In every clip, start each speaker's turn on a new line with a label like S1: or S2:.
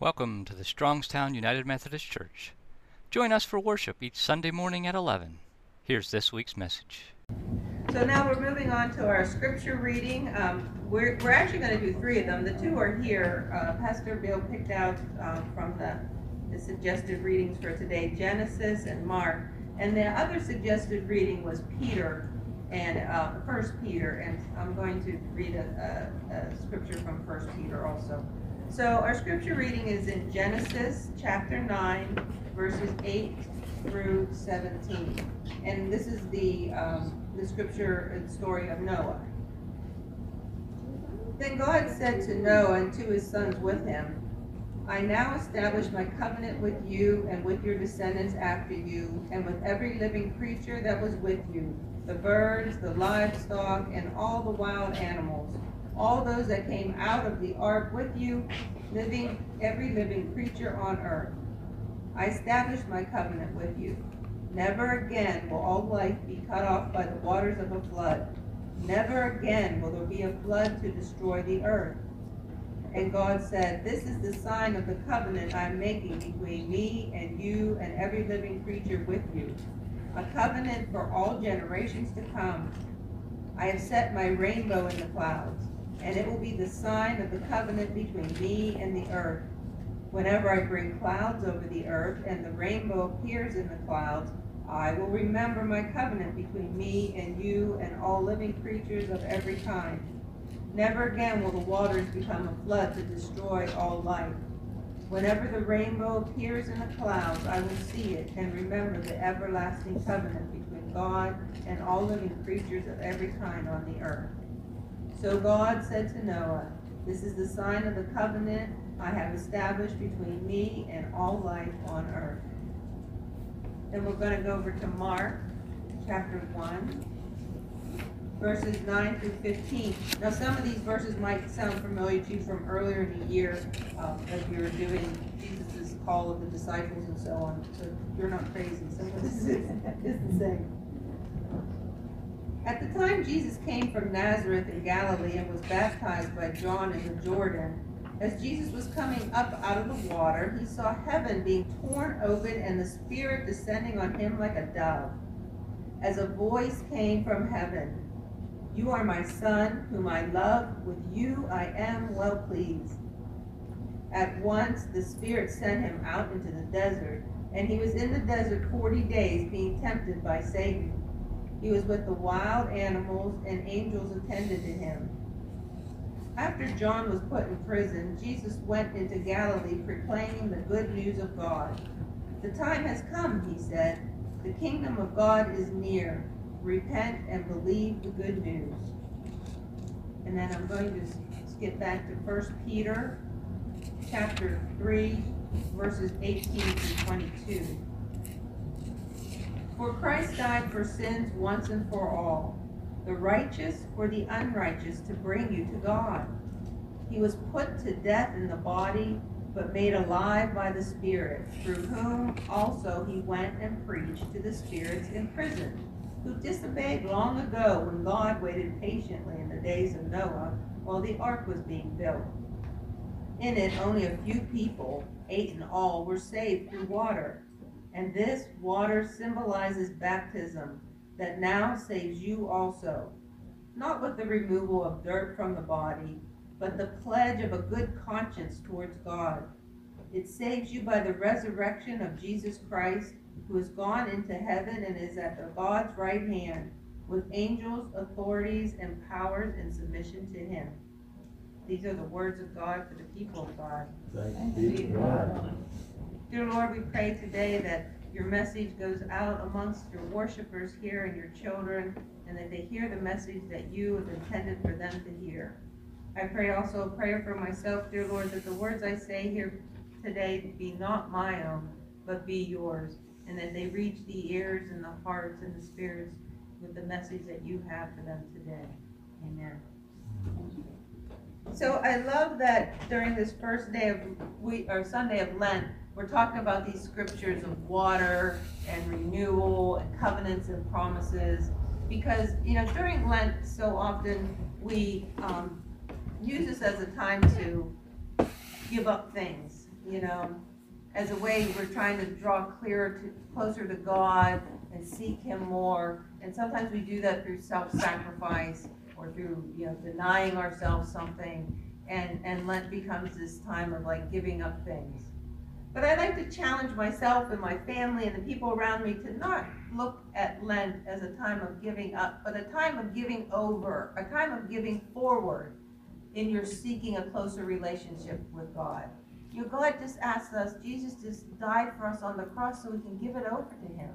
S1: Welcome to the Strongstown United Methodist Church. Join us for worship each Sunday morning at 11. Here's this week's message.
S2: So now we're moving on to our scripture reading. Um, we're, we're actually going to do three of them. The two are here. Uh, Pastor Bill picked out um, from the, the suggested readings for today Genesis and Mark. And the other suggested reading was Peter and uh, First Peter. And I'm going to read a, a, a scripture from First Peter also. So our scripture reading is in Genesis chapter 9, verses 8 through 17. And this is the, um, the scripture and story of Noah. Then God said to Noah and to his sons with him, I now establish my covenant with you and with your descendants after you, and with every living creature that was with you, the birds, the livestock, and all the wild animals all those that came out of the ark with you, living every living creature on earth. I establish my covenant with you. Never again will all life be cut off by the waters of a flood. Never again will there be a flood to destroy the earth. And God said, This is the sign of the covenant I am making between me and you and every living creature with you, a covenant for all generations to come. I have set my rainbow in the clouds and it will be the sign of the covenant between me and the earth. Whenever I bring clouds over the earth and the rainbow appears in the clouds, I will remember my covenant between me and you and all living creatures of every kind. Never again will the waters become a flood to destroy all life. Whenever the rainbow appears in the clouds, I will see it and remember the everlasting covenant between God and all living creatures of every kind on the earth. So God said to Noah, This is the sign of the covenant I have established between me and all life on earth. Then we're going to go over to Mark chapter 1, verses 9 through 15. Now, some of these verses might sound familiar to you from earlier in the year um, as we were doing Jesus' call of the disciples and so on. So you're not crazy. Some of this is, is the same. At the time Jesus came from Nazareth in Galilee and was baptized by John in the Jordan, as Jesus was coming up out of the water, he saw heaven being torn open and the Spirit descending on him like a dove. As a voice came from heaven, You are my Son, whom I love. With you I am well pleased. At once the Spirit sent him out into the desert, and he was in the desert forty days being tempted by Satan. He was with the wild animals, and angels attended to him. After John was put in prison, Jesus went into Galilee proclaiming the good news of God. The time has come, he said. The kingdom of God is near. Repent and believe the good news. And then I'm going to skip back to 1 Peter chapter 3, verses 18 to 22. For Christ died for sins once and for all, the righteous for the unrighteous, to bring you to God. He was put to death in the body, but made alive by the Spirit, through whom also he went and preached to the spirits in prison, who disobeyed long ago when God waited patiently in the days of Noah while the ark was being built. In it, only a few people, eight in all, were saved through water. And this water symbolizes baptism that now saves you also, not with the removal of dirt from the body, but the pledge of a good conscience towards God. It saves you by the resurrection of Jesus Christ, who has gone into heaven and is at the God's right hand, with angels, authorities, and powers in submission to him. These are the words of God for the people of God.
S3: Thanks be to God.
S2: Dear Lord, we pray today that your message goes out amongst your worshipers here and your children, and that they hear the message that you have intended for them to hear. I pray also a prayer for myself, dear Lord, that the words I say here today be not my own, but be yours, and that they reach the ears and the hearts and the spirits with the message that you have for them today. Amen. So I love that during this first day of week or Sunday of Lent, we're talking about these scriptures of water and renewal and covenants and promises because you know during lent so often we um, use this as a time to give up things you know, as a way we're trying to draw clearer to, closer to God and seek Him more. And sometimes we do that through self-sacrifice or through, you know, denying ourselves something. And, and Lent becomes this time of like giving up things. But I like to challenge myself and my family and the people around me to not look at Lent as a time of giving up, but a time of giving over, a time of giving forward in your seeking a closer relationship with God. You know, God just asked us, Jesus just died for us on the cross so we can give it over to Him.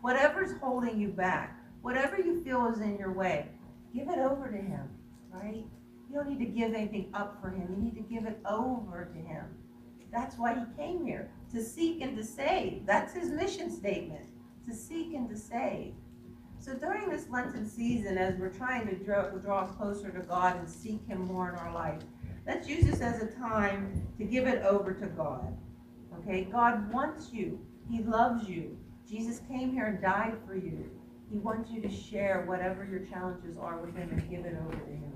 S2: Whatever's holding you back, whatever you feel is in your way, give it over to Him, right? You don't need to give anything up for Him. You need to give it over to Him. That's why He came here, to seek and to save. That's His mission statement, to seek and to save. So during this Lenten season, as we're trying to draw, draw closer to God and seek Him more in our life, let's use this as a time to give it over to God. Okay? God wants you. He loves you. Jesus came here and died for you. He wants you to share whatever your challenges are with Him and give it over to Him.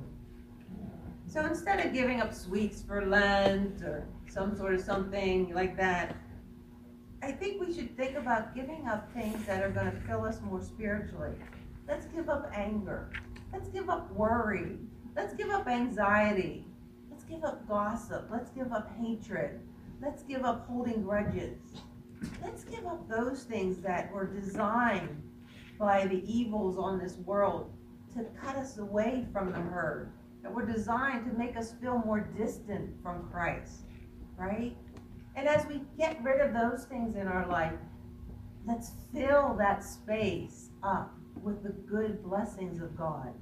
S2: So instead of giving up sweets for Lent or some sort of something like that, I think we should think about giving up things that are going to fill us more spiritually. Let's give up anger. Let's give up worry. Let's give up anxiety. Let's give up gossip. Let's give up hatred. Let's give up holding grudges. Let's give up those things that were designed by the evils on this world to cut us away from the herd, that were designed to make us feel more distant from Christ, right? And as we get rid of those things in our life, let's fill that space up with the good blessings of God.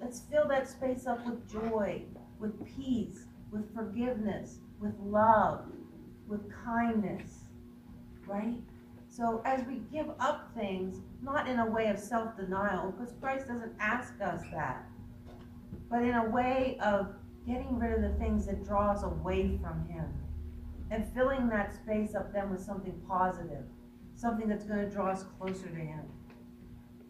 S2: Let's fill that space up with joy, with peace, with forgiveness, with love, with kindness, right? So as we give up things, not in a way of self denial, because Christ doesn't ask us that, but in a way of getting rid of the things that draw us away from Him and filling that space up then with something positive, something that's going to draw us closer to Him.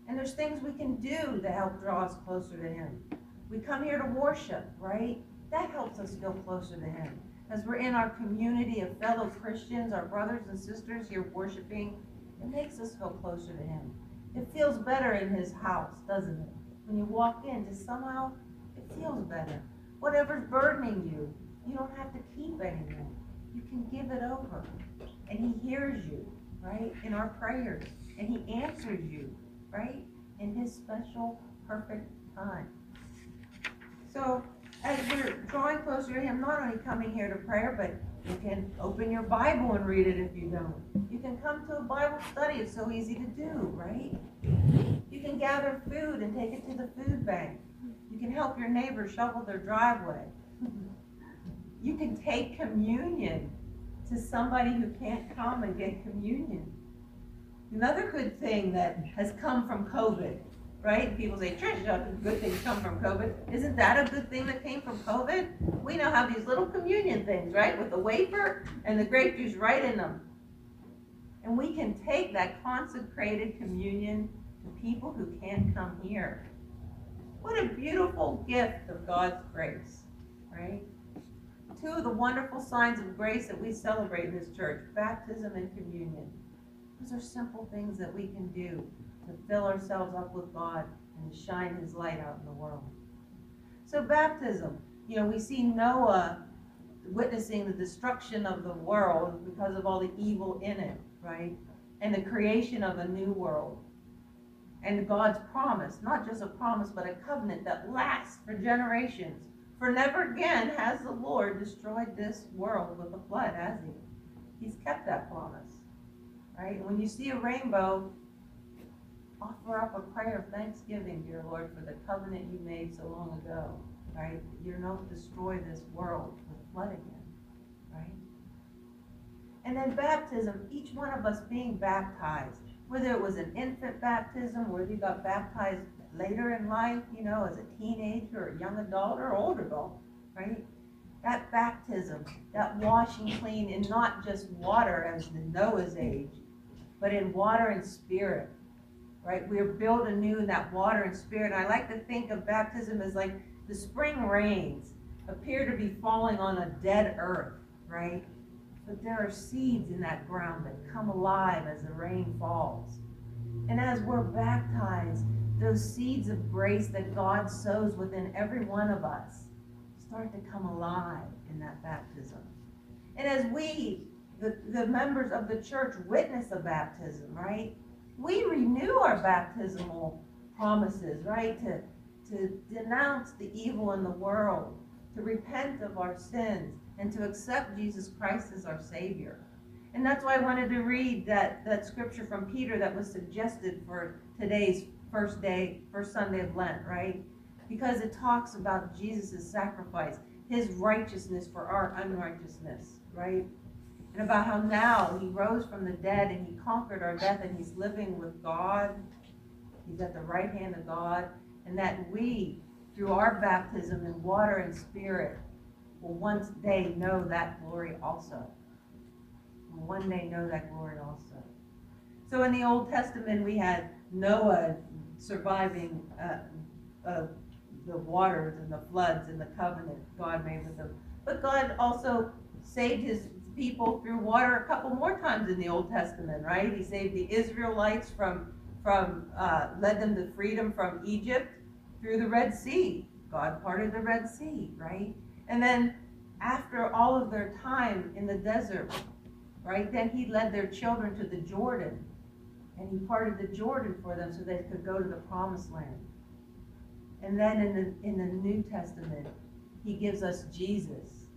S2: And there's things we can do to help draw us closer to Him. We come here to worship, right? That helps us feel closer to Him. As we're in our community of fellow Christians, our brothers and sisters here worshiping, it makes us feel closer to Him. It feels better in His house, doesn't it? When you walk in, just somehow it feels better. Whatever's burdening you, you don't have to keep anymore you can give it over. And He hears you, right, in our prayers. And He answers you, right, in His special, perfect time. So, as we're drawing closer to Him, not only coming here to prayer, but you can open your Bible and read it if you don't. You can come to a Bible study, it's so easy to do, right? You can gather food and take it to the food bank. You can help your neighbor shovel their driveway you can take communion to somebody who can't come and get communion. Another good thing that has come from COVID, right? People say, Trish, good things come from COVID. Isn't that a good thing that came from COVID? We now have these little communion things, right? With the wafer and the grape juice right in them. And we can take that consecrated communion to people who can't come here. What a beautiful gift of God's grace, right? Two of the wonderful signs of grace that we celebrate in this church baptism and communion. Those are simple things that we can do to fill ourselves up with God and to shine His light out in the world. So, baptism, you know, we see Noah witnessing the destruction of the world because of all the evil in it, right? And the creation of a new world. And God's promise, not just a promise, but a covenant that lasts for generations for never again has the Lord destroyed this world with a flood, has he? He's kept that promise. Right? when you see a rainbow, offer up a prayer of thanksgiving, dear Lord, for the covenant you made so long ago. Right? You're not destroy this world with a flood again. Right? And then baptism, each one of us being baptized, whether it was an infant baptism, whether you got baptized later in life, you know, as a teenager or a young adult or older adult, right? That baptism, that washing clean in not just water as the Noah's age, but in water and spirit, right? We're built anew in that water and spirit. I like to think of baptism as like the spring rains appear to be falling on a dead earth, right? but there are seeds in that ground that come alive as the rain falls. And as we're baptized, those seeds of grace that God sows within every one of us start to come alive in that baptism. And as we, the, the members of the church, witness a baptism, right? We renew our baptismal promises, right? To, to denounce the evil in the world, to repent of our sins, and to accept Jesus Christ as our Savior. And that's why I wanted to read that, that scripture from Peter that was suggested for today's first day, first Sunday of Lent, right? Because it talks about Jesus' sacrifice, his righteousness for our unrighteousness, right? And about how now he rose from the dead and he conquered our death and he's living with God. He's at the right hand of God. And that we, through our baptism in water and spirit, will one day know that glory also. Will one day know that glory also. So in the Old Testament, we had Noah surviving uh, uh, the waters and the floods and the covenant God made with them. But God also saved his people through water a couple more times in the Old Testament, right? He saved the Israelites from, from uh, led them to freedom from Egypt through the Red Sea. God parted the Red Sea, right? And then after all of their time in the desert, right, then he led their children to the Jordan. And he parted the Jordan for them so they could go to the promised land. And then in the in the New Testament, he gives us Jesus,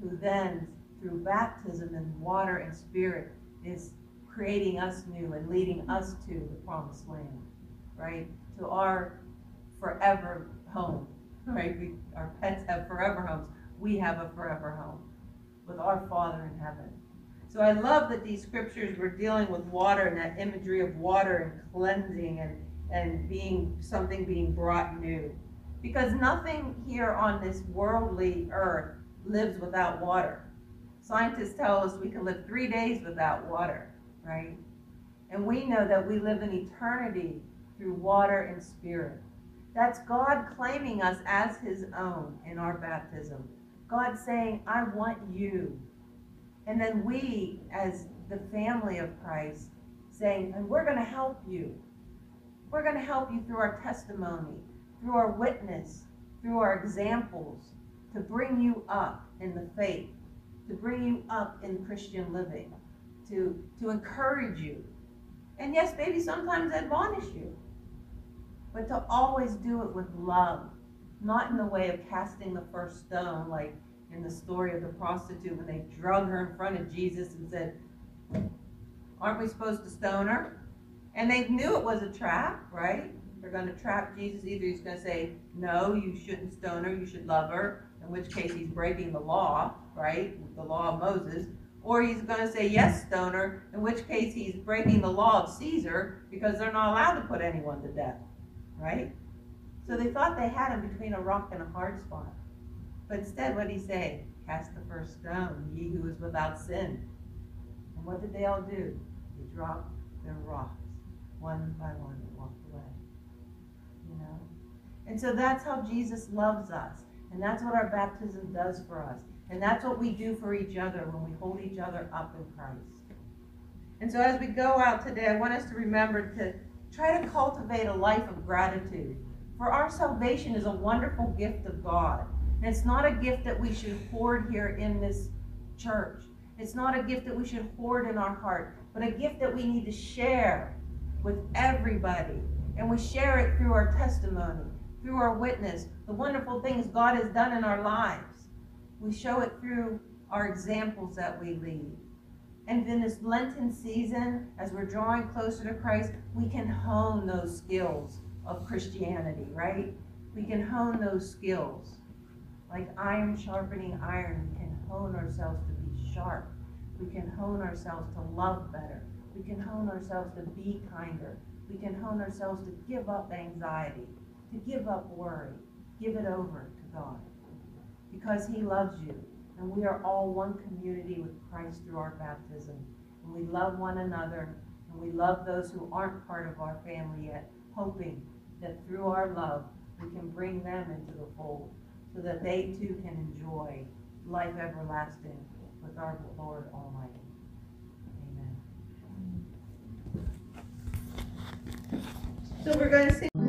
S2: who then, through baptism in water and spirit, is creating us new and leading us to the promised land, right? To our forever home, right? We, our pets have forever homes. We have a forever home with our Father in heaven. So I love that these scriptures were dealing with water and that imagery of water and cleansing and, and being something being brought new. Because nothing here on this worldly earth lives without water. Scientists tell us we can live three days without water, right? And we know that we live in eternity through water and spirit. That's God claiming us as his own in our baptism. God saying, I want you. And then we, as the family of Christ, saying, and we're going to help you. We're going to help you through our testimony, through our witness, through our examples, to bring you up in the faith, to bring you up in Christian living, to, to encourage you. And yes, maybe sometimes admonish you, but to always do it with love, not in the way of casting the first stone, like in the story of the prostitute when they drug her in front of Jesus and said, Aren't we supposed to stone her? And they knew it was a trap, right? They're going to trap Jesus. Either he's going to say, No, you shouldn't stone her, you should love her, in which case he's breaking the law, right? The law of Moses. Or he's going to say, Yes, stone her, in which case he's breaking the law of Caesar because they're not allowed to put anyone to death, right? So they thought they had him between a rock and a hard spot. But instead, what did he say? Cast the first stone, ye who is without sin. And what did they all do? They dropped their rocks, one by one, and walked away. You know? And so that's how Jesus loves us. And that's what our baptism does for us. And that's what we do for each other when we hold each other up in Christ. And so as we go out today, I want us to remember to try to cultivate a life of gratitude. For our salvation is a wonderful gift of God. It's not a gift that we should hoard here in this church. It's not a gift that we should hoard in our heart, but a gift that we need to share with everybody. And we share it through our testimony, through our witness, the wonderful things God has done in our lives. We show it through our examples that we lead. And in this Lenten season, as we're drawing closer to Christ, we can hone those skills of Christianity, right? We can hone those skills. Like iron sharpening iron, we can hone ourselves to be sharp. We can hone ourselves to love better. We can hone ourselves to be kinder. We can hone ourselves to give up anxiety, to give up worry, give it over to God. Because He loves you. And we are all one community with Christ through our baptism. And we love one another. And we love those who aren't part of our family yet, hoping that through our love, we can bring them into the fold so that they too can enjoy life everlasting with our Lord Almighty. Amen.
S4: So we're gonna sing.